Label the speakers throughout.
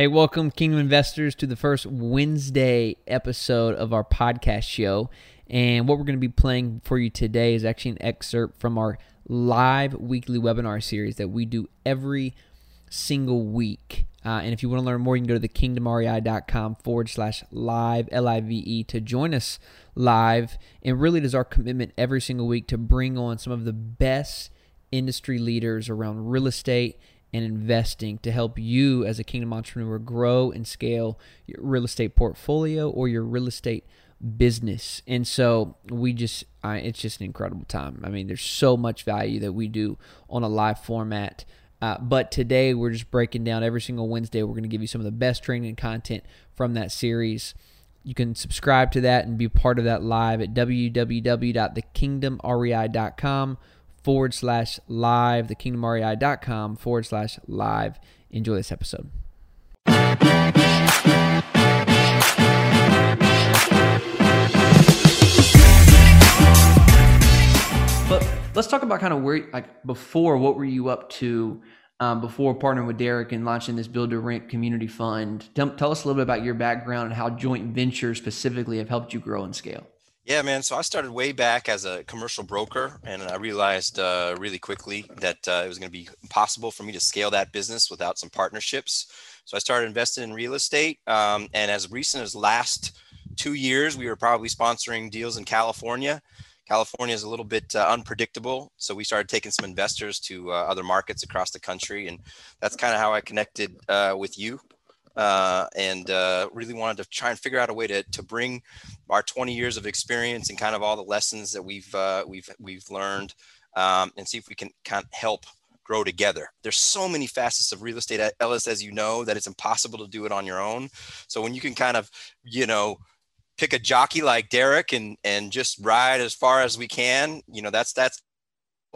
Speaker 1: Hey, welcome, Kingdom Investors, to the first Wednesday episode of our podcast show. And what we're going to be playing for you today is actually an excerpt from our live weekly webinar series that we do every single week. Uh, and if you want to learn more, you can go to the kingdomrei.com forward slash live, L I V E, to join us live. And really, it is our commitment every single week to bring on some of the best industry leaders around real estate and investing to help you as a kingdom entrepreneur grow and scale your real estate portfolio or your real estate business. And so we just, it's just an incredible time. I mean, there's so much value that we do on a live format. Uh, but today we're just breaking down every single Wednesday. We're going to give you some of the best training and content from that series. You can subscribe to that and be part of that live at www.thekingdomrei.com forward slash live, thekingdomrei.com forward slash live. Enjoy this episode. But let's talk about kind of where, like, before, what were you up to um, before partnering with Derek and launching this Build to Rent Community Fund? Tell, tell us a little bit about your background and how joint ventures specifically have helped you grow and scale.
Speaker 2: Yeah, man. So I started way back as a commercial broker, and I realized uh, really quickly that uh, it was going to be impossible for me to scale that business without some partnerships. So I started investing in real estate, um, and as recent as last two years, we were probably sponsoring deals in California. California is a little bit uh, unpredictable, so we started taking some investors to uh, other markets across the country, and that's kind of how I connected uh, with you uh, and uh, really wanted to try and figure out a way to, to bring our 20 years of experience and kind of all the lessons that we've uh, we've we've learned um, and see if we can kind of help grow together. There's so many facets of real estate at Ellis, as you know, that it's impossible to do it on your own. So when you can kind of, you know, pick a jockey like Derek and and just ride as far as we can, you know, that's that's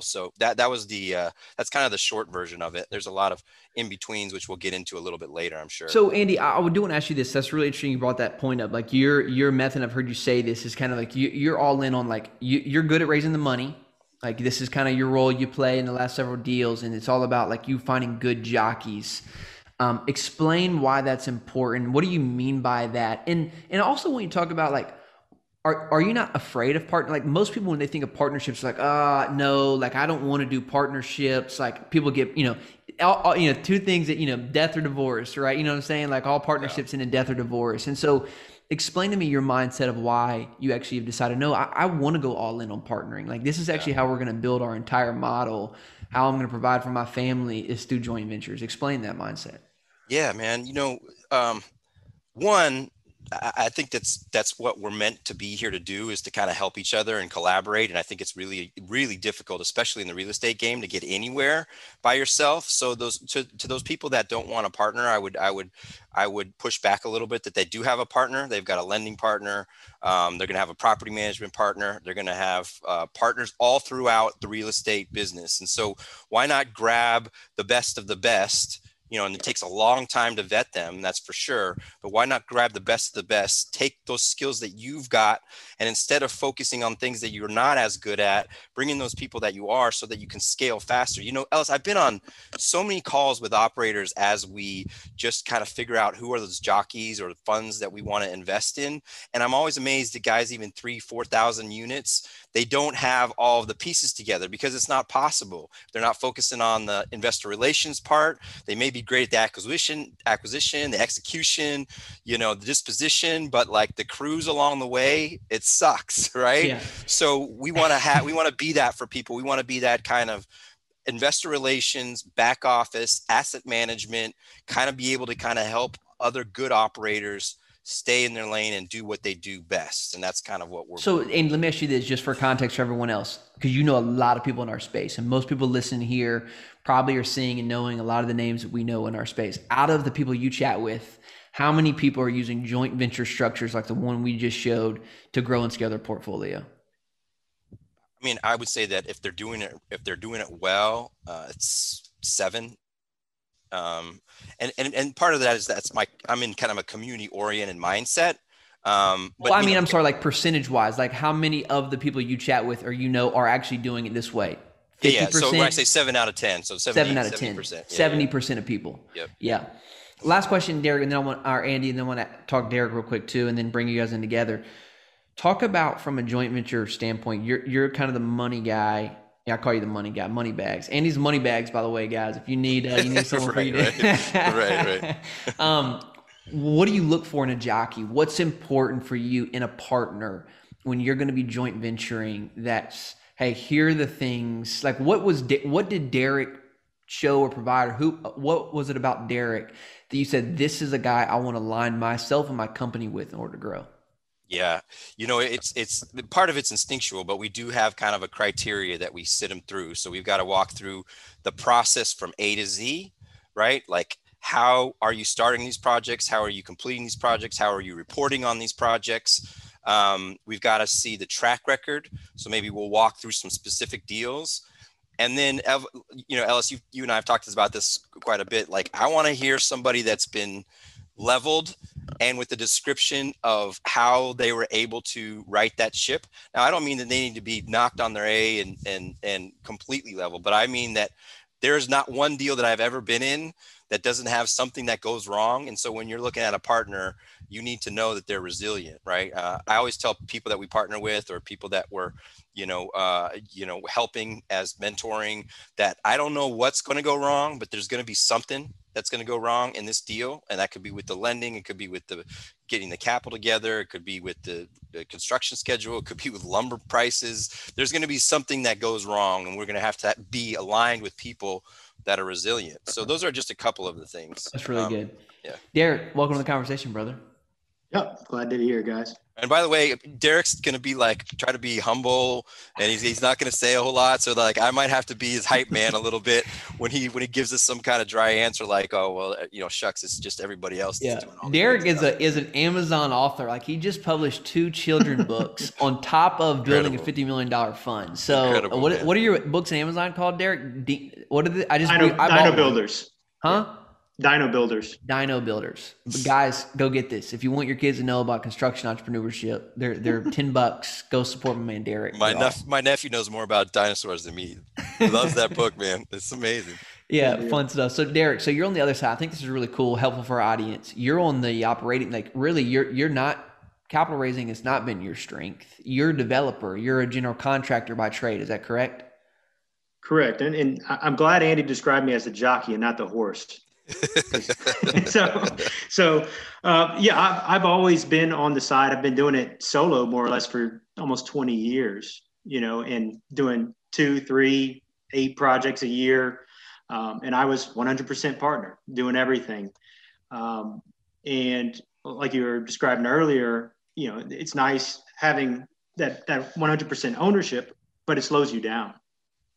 Speaker 2: so that that was the uh, that's kind of the short version of it. There's a lot of in betweens, which we'll get into a little bit later, I'm sure.
Speaker 1: So Andy, I would do want to ask you this. That's really interesting. You brought that point up. Like your your method, I've heard you say this is kind of like you, you're all in on like you, you're good at raising the money. Like this is kind of your role you play in the last several deals, and it's all about like you finding good jockeys. Um, explain why that's important. What do you mean by that? And and also when you talk about like are are you not afraid of partner like most people when they think of partnerships like ah uh, no like i don't want to do partnerships like people get you know all, all, you know two things that you know death or divorce right? You know what i'm saying? Like all partnerships yeah. in a death or divorce. And so explain to me your mindset of why you actually have decided no i, I want to go all in on partnering. Like this is actually yeah. how we're going to build our entire model. How i'm going to provide for my family is through joint ventures. Explain that mindset.
Speaker 2: Yeah man. You know um, one I think that's that's what we're meant to be here to do is to kind of help each other and collaborate. And I think it's really really difficult, especially in the real estate game, to get anywhere by yourself. So those to, to those people that don't want a partner, I would I would I would push back a little bit that they do have a partner. They've got a lending partner. Um, they're going to have a property management partner. They're going to have uh, partners all throughout the real estate business. And so why not grab the best of the best? You know, and it takes a long time to vet them, that's for sure. But why not grab the best of the best, take those skills that you've got, and instead of focusing on things that you're not as good at, bring in those people that you are so that you can scale faster. You know, Ellis, I've been on so many calls with operators as we just kind of figure out who are those jockeys or funds that we want to invest in. And I'm always amazed at guys, even three, 4,000 units they don't have all of the pieces together because it's not possible. They're not focusing on the investor relations part. They may be great at the acquisition, acquisition, the execution, you know, the disposition, but like the cruise along the way, it sucks, right? Yeah. So we want to have, we want to be that for people. We want to be that kind of investor relations, back office, asset management, kind of be able to kind of help other good operators stay in their lane and do what they do best. And that's kind of what we're.
Speaker 1: So, and let me ask you this just for context for everyone else, because you know a lot of people in our space, and most people listening here probably are seeing and knowing a lot of the names that we know in our space. Out of the people you chat with, how many people are using joint venture structures like the one we just showed to grow and scale their portfolio?
Speaker 2: I mean, I would say that if they're doing it, if they're doing it well, uh, it's seven, um, and, and and part of that is that's my I'm in kind of a community oriented mindset. Um,
Speaker 1: but well, I mean, know, I'm sorry, like percentage wise, like how many of the people you chat with or you know are actually doing it this way?
Speaker 2: 50%? Yeah, so when I say seven out of ten, so 70,
Speaker 1: seven out of 10, percent, seventy percent of people.
Speaker 2: Yep.
Speaker 1: Yeah. last question, Derek, and then I want our Andy, and then I want to talk Derek real quick too, and then bring you guys in together. Talk about from a joint venture standpoint. You're you're kind of the money guy. Yeah, I call you the money guy, money bags. Andy's money bags, by the way, guys. If you need uh, you need someone right, for you to right. right, right. um, what do you look for in a jockey? What's important for you in a partner when you're going to be joint venturing? That's hey, here are the things. Like, what was what did Derek show or provide? Who? What was it about Derek that you said this is a guy I want to line myself and my company with in order to grow?
Speaker 2: Yeah, you know, it's it's part of it's instinctual, but we do have kind of a criteria that we sit them through. So we've got to walk through the process from A to Z, right? Like how are you starting these projects? How are you completing these projects? How are you reporting on these projects? Um, we've got to see the track record. So maybe we'll walk through some specific deals. And then, you know, Ellis, you, you and I have talked about this quite a bit. Like, I want to hear somebody that's been leveled and with the description of how they were able to right that ship. Now, I don't mean that they need to be knocked on their A and and and completely level, but I mean that there's not one deal that I've ever been in that doesn't have something that goes wrong. And so when you're looking at a partner, you need to know that they're resilient, right? Uh, I always tell people that we partner with or people that we're, you know, uh, you know, helping as mentoring that I don't know what's going to go wrong, but there's going to be something that's going to go wrong in this deal and that could be with the lending it could be with the getting the capital together it could be with the, the construction schedule it could be with lumber prices. There's going to be something that goes wrong and we're going to have to be aligned with people that are resilient. So those are just a couple of the things.
Speaker 1: That's really um, good. yeah. Derek welcome to the conversation brother.
Speaker 3: Yep, glad to be here, guys.
Speaker 2: And by the way, Derek's gonna be like try to be humble, and he's, he's not gonna say a whole lot. So like, I might have to be his hype man a little bit when he when he gives us some kind of dry answer, like, oh well, uh, you know, shucks, it's just everybody else.
Speaker 1: Yeah, Derek is a is an Amazon author. Like he just published two children books on top of building Incredible. a fifty million dollar fund. So Incredible, what man. what are your books in Amazon called, Derek? D, what are the, I just
Speaker 3: Dino, I Dino Builders.
Speaker 1: Huh?
Speaker 3: Dino Builders.
Speaker 1: Dino Builders. But guys, go get this. If you want your kids to know about construction entrepreneurship, they're they're ten bucks. Go support my man Derek.
Speaker 2: My nep- my nephew knows more about dinosaurs than me. He loves that book, man. It's amazing.
Speaker 1: Yeah, yeah, fun stuff. So Derek, so you're on the other side. I think this is really cool, helpful for our audience. You're on the operating, like really, you're you're not capital raising has not been your strength. You're a developer. You're a general contractor by trade. Is that correct?
Speaker 3: Correct. And, and I'm glad Andy described me as the jockey and not the horse. so, so uh, yeah, I've, I've always been on the side. I've been doing it solo more or less for almost 20 years, you know, and doing two, three, eight projects a year. Um, and I was 100% partner doing everything. Um, and like you were describing earlier, you know, it's nice having that, that 100% ownership, but it slows you down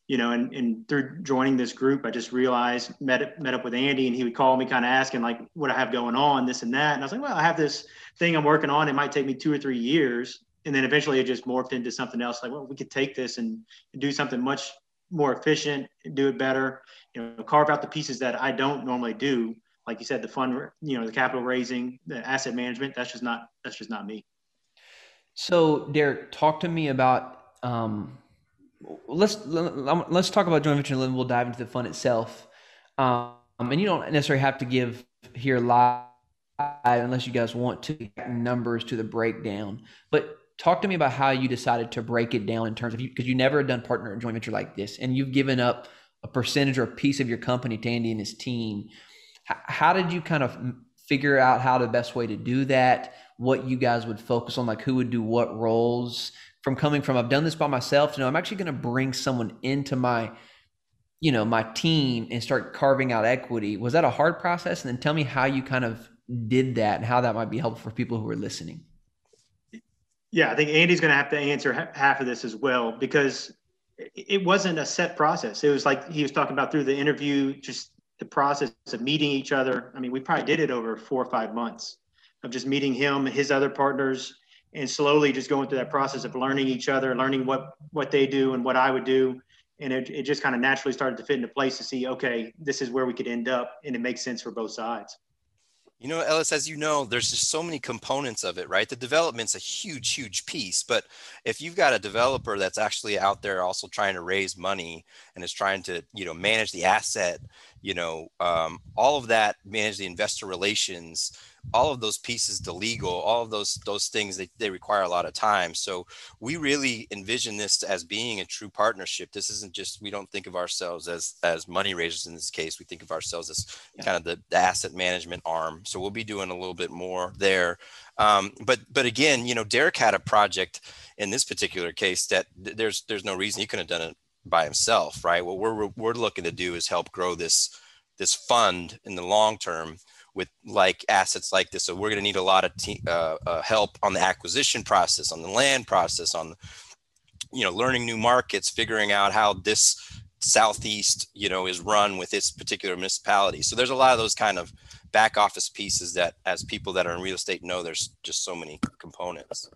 Speaker 3: you know, and, and through joining this group, I just realized, met, met up with Andy and he would call me kind of asking like what I have going on, this and that. And I was like, well, I have this thing I'm working on. It might take me two or three years. And then eventually it just morphed into something else. Like, well, we could take this and, do something much more efficient, do it better, you know, carve out the pieces that I don't normally do. Like you said, the fund, you know, the capital raising, the asset management, that's just not, that's just not me.
Speaker 1: So Derek, talk to me about, um, let's let's talk about joint venture and then we'll dive into the fund itself. Um, and you don't necessarily have to give here live unless you guys want to numbers to the breakdown. But talk to me about how you decided to break it down in terms of you because you never done partner joint venture like this, and you've given up a percentage or a piece of your company to Andy and his team. How did you kind of figure out how the best way to do that? What you guys would focus on, like who would do what roles? From coming from I've done this by myself to know I'm actually going to bring someone into my you know my team and start carving out equity. Was that a hard process? And then tell me how you kind of did that and how that might be helpful for people who are listening.
Speaker 3: Yeah i think andy's going to have to answer half of this as well because it wasn't a set process. It was like he was talking about through the interview just the process of meeting each other. I mean we probably did it over four or five months of just meeting him his other partners and slowly just going through that process of learning each other, learning what what they do and what I would do, and it, it just kind of naturally started to fit into place to see, okay, this is where we could end up, and it makes sense for both sides.
Speaker 2: You know, Ellis, as you know, there's just so many components of it, right? The development's a huge, huge piece. But if you've got a developer that's actually out there also trying to raise money and is trying to, you know, manage the asset, you know, um, all of that, manage the investor relations, all of those pieces the legal all of those those things they, they require a lot of time. So we really envision this as being a true partnership. This isn't just we don't think of ourselves as as money raisers in this case. We think of ourselves as yeah. kind of the, the, asset management arm. So we'll be doing a little bit more there. Um, but but again you know derek had a project in this particular case that there's there's no reason he couldn't have done it by himself right? What we're we're looking to do is help grow this this fund in the long term with like assets like this. So we're going to need a lot of te- uh, uh, help on the acquisition process, on the land process, on you know learning new markets, figuring out how this southeast you know is run with its particular municipality. So there's a lot of those kind of back office pieces that as people that are in real estate know there's just so many components.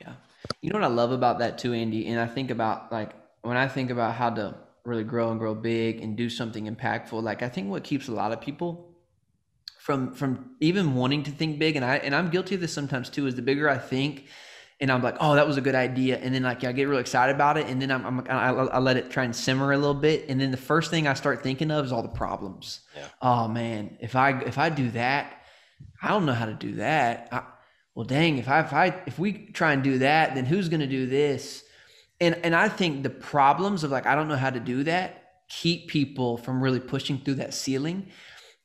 Speaker 1: Yeah. You know what I love about that too, Andy, and I think about like when I think about how to really grow and grow big and do something impactful, like I think what keeps a lot of people from from even wanting to think big. And I and I'm guilty of this sometimes too is the bigger I think and I'm like oh that was a good idea. And then like I get really excited about it. And then I'm, I'm I, I, let it try and simmer a little bit. And then the first thing I start thinking of is all the problems. Yeah. oh man if I if I do that I don't know how to do that. I, well dang if I if I if we try and do that then who's going to do this? And and I think the problems of like I don't know how to do that keep people from really pushing through that ceiling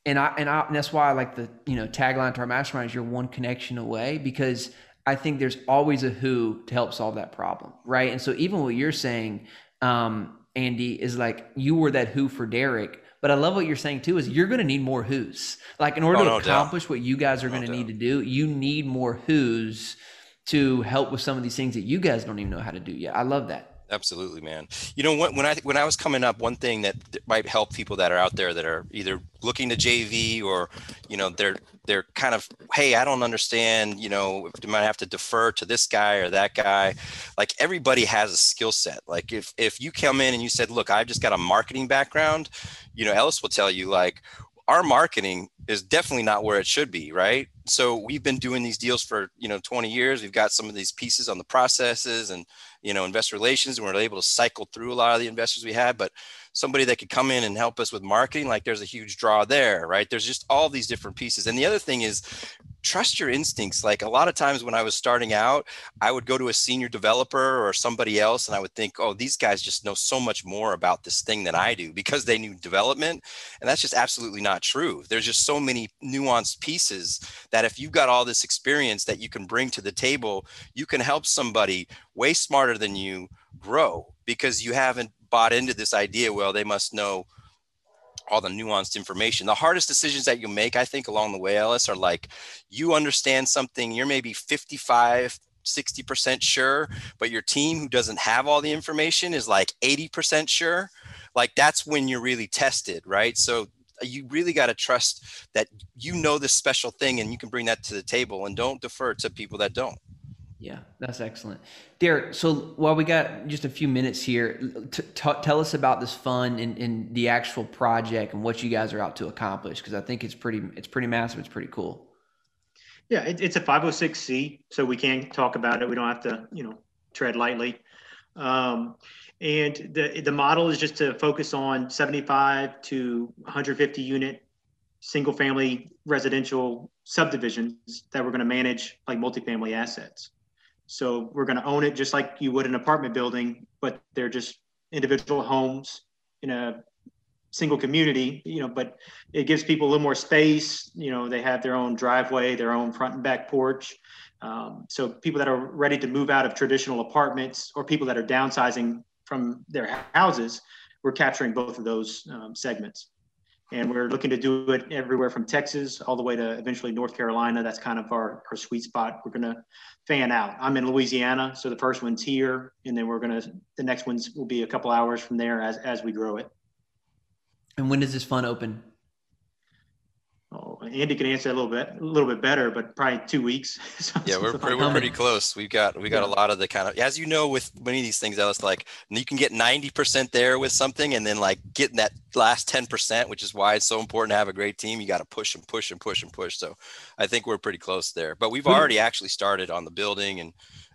Speaker 1: and I and I and that's why I like the you know tagline to our mastermind is you're one connection away because I think there's always a who to help solve that problem, right? And so even what you're saying, um, Andy, is like you were that who for Derek. But I love what you're saying too. Is you're going to need more who's. Like in order oh, to no accomplish doubt. what you guys are no going to need to do, you need more who's to help with some of these things that you guys don't even know how to do yet. I love that
Speaker 2: absolutely man. You know when, when i when i was coming up one thing that might help people that are out there that are either looking to jv or you know they're they're kind of hey i don't understand you know you might have to defer to this guy or that guy. Like everybody has a skill set. Like if if you come in and you said look i've just got a marketing background you know ellis will tell you like our marketing is definitely not where it should be right? So we've been doing these deals for you know 20 years. We've got some of these pieces on the processes and you know investor relations and we're able to cycle through a lot of the investors we had but somebody that could come in and help us with marketing like there's a huge draw there right there's just all these different pieces and the other thing is trust your instincts. Like a lot of times when I was starting out, I would go to a senior developer or somebody else and I would think, oh, these guys just know so much more about this thing than I do because they knew development. And that's just absolutely not true. There's just so many nuanced pieces that if you've got all this experience that you can bring to the table, you can help somebody way smarter than you grow because you haven't bought into this idea, well, they must know all the nuanced information. The hardest decisions that you make, I think, along the way, Ellis, are like you understand something, you're maybe 55, 60% sure, but your team who doesn't have all the information is like 80% sure. Like that's when you're really tested, right? So uh, you really got to trust that you know this special thing and you can bring that to the table and don't defer to people that don't.
Speaker 1: Yeah, that's excellent. Derek, so while we got just a few minutes here, t- t- tell us about this fund and, and, the actual project and what you guys are out to accomplish because I think it's pretty it's pretty massive. It's pretty cool.
Speaker 3: Yeah, it, it's a 506c, so we can talk about it. We don't have to, you know, tread lightly. Um, and the the model is just to focus on 75 to 150 unit single family residential subdivisions that we're going to manage like multifamily assets. So we're going to own it just like you would an apartment building, but they're just individual homes in a single community, you know, but it gives people a little more space. You know, they have their own driveway, their own front and back porch. Um, so people that are ready to move out of traditional apartments or people that are downsizing from their houses, we're capturing both of those um, segments and we're looking to do it everywhere from Texas all the way to eventually North Carolina. That's kind of our, our sweet spot. We're going to fan out. I'm in Louisiana, so the first one's here, and then we're going to the next ones will be a couple hours from there as as we grow it.
Speaker 1: And when does this fund open?
Speaker 3: Andy can answer a little bit, a little bit better, but probably two weeks.
Speaker 2: yeah, we're pretty, we're pretty close. We've got we got yeah. a lot of the kind of as you know with many of these things, Ellis, like you can get ninety percent there with something, and then like getting that last ten percent, which is why it's so important to have a great team. You got to push and push and push and push. So I think we're pretty close there. But we've already actually started on the building and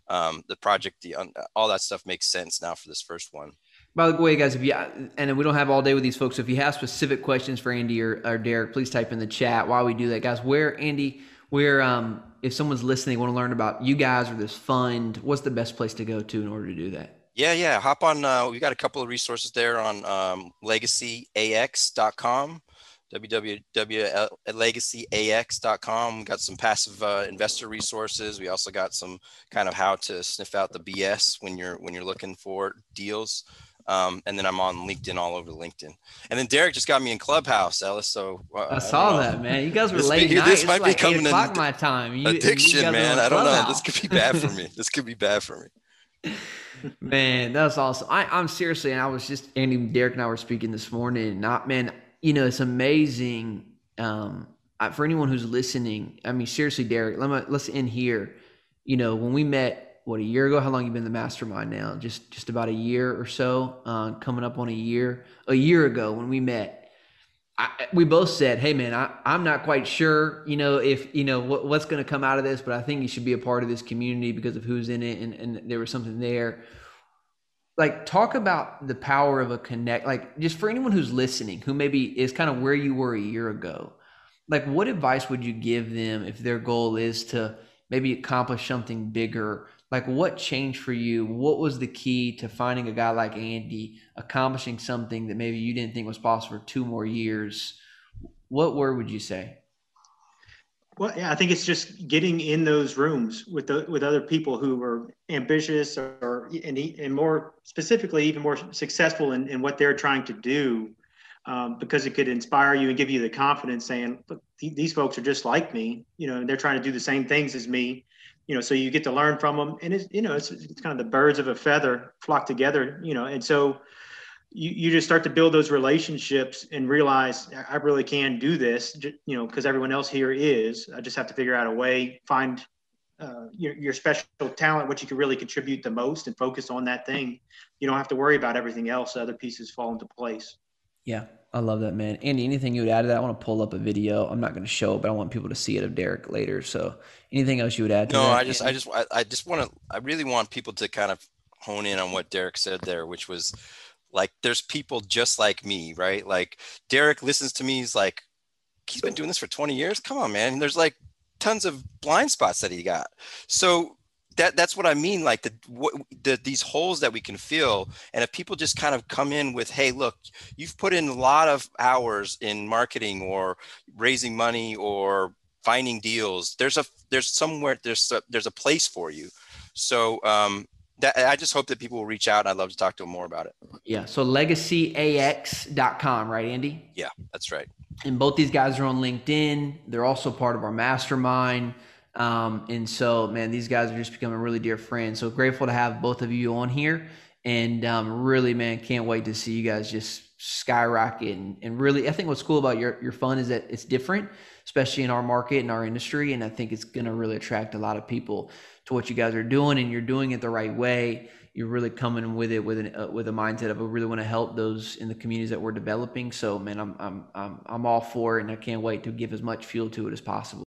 Speaker 2: um, the project, the all that stuff makes sense now for this first one.
Speaker 1: By the way, guys, if you and we don't have all day with these folks, so if you have specific questions for Andy or, or Derek, please type in the chat while we do that, guys. Where Andy, where um, if someone's listening, want to learn about you guys or this fund, what's the best place to go to in order to do that?
Speaker 2: Yeah, yeah. Hop on. Uh, we got a couple of resources there on um, legacyax.com, www.legacyax.com. We got some passive uh, investor resources. We also got some kind of how to sniff out the BS when you're when you're looking for deals. Um, and then I'm on LinkedIn all over LinkedIn. And then Derek just got me in Clubhouse, Ellis. So
Speaker 1: uh, I, saw that, man. You guys were late be, night. This might be coming in my time. You,
Speaker 2: addiction, you man. I don't know. This could be bad for me. This could be bad for me.
Speaker 1: man, that's awesome. I, I'm seriously, and I was just Andy, Derek, and I were speaking this morning. Not man, you know, it's amazing. Um, for anyone who's listening, I mean, seriously, Derek, let me, let's end here. You know, when we met what a year ago. How long you been the mastermind now? Just just about a year or so. Uh, coming up on a year. A year ago when we met, I, we both said, "Hey, man, I, I'm not quite sure. You know, if you know what, what's going to come out of this, but I think you should be a part of this community because of who's in it, and, and there was something there." Like, talk about the power of a connect. Like, just for anyone who's listening, who maybe is kind of where you were a year ago. Like, what advice would you give them if their goal is to maybe accomplish something bigger like what changed for you? What was the key to finding a guy like andy accomplishing something that maybe you didn't think was possible for two more years? What word would you say?
Speaker 3: Well yeah i think it's just getting in those rooms with the, with other people who are ambitious or and, and more specifically even more successful in, in what they're trying to do um, because it could inspire you and give you the confidence saying look these folks are just like me you know they're trying to do the same things as me you know, so you get to learn from them, and it's you know, it's, it's kind of the birds of a feather flock together, you know, and so you, you just start to build those relationships and realize I really can do this, you know, because everyone else here is. I just have to figure out a way, find uh, your, your special talent, what you can really contribute the most, and focus on that thing. You don't have to worry about everything else; other pieces fall into place.
Speaker 1: Yeah, I love that, man. Andy, anything you would add to that? I want to pull up a video. I'm not going to show it, but I want people to see it of Derek later. So, anything else you would add?
Speaker 2: no,
Speaker 1: that,
Speaker 2: I just, Andy? I just, I, I just want to. I really want people to kind of hone in on what Derek said there, which was like, there's people just like me, right? Like Derek listens to me. He's like, he's been doing this for 20 years. Come on, man. There's like tons of blind spots that he got. So that that's what I mean. Like the, what, the these holes that we can fill, and if people just kind of come in with, "Hey, look, you've put in a lot of hours in marketing or raising money or finding deals. There's a there's somewhere there's a, there's a place for you." So um, that, I just hope that people will reach out. I'd love to talk to them more about it.
Speaker 1: Yeah. So legacyax.com, right, Andy?
Speaker 2: Yeah, that's right.
Speaker 1: And both these guys are on LinkedIn. They're also part of our mastermind. Um, and so, man, these guys are just becoming really dear friends. So grateful to have both of you on here. And um, really, man, can't wait to see you guys just skyrocket. And, and really, I think what's cool about your, your fun is that it's different, especially in our market and our industry. And I think it's going to really attract a lot of people to what you guys are doing. And you're doing it the right way. You're really coming with it with an, uh, with a mindset of I really want to help those in the communities that we're developing. So, man, I'm I'm I'm I'm all for it, and I can't wait to give as much fuel to it as possible.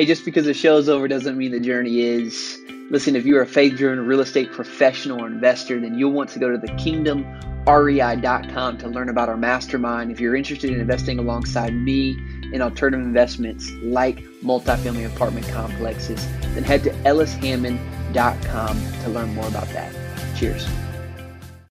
Speaker 1: Hey, just because the show's over doesn't mean the journey is. Listen, if you're a faith driven real estate professional or investor, then you'll want to go to thekingdomrei.com to learn about our mastermind. If you're interested in investing alongside me in alternative investments like multifamily apartment complexes, then head to ellishammond.com to learn more about that. Cheers.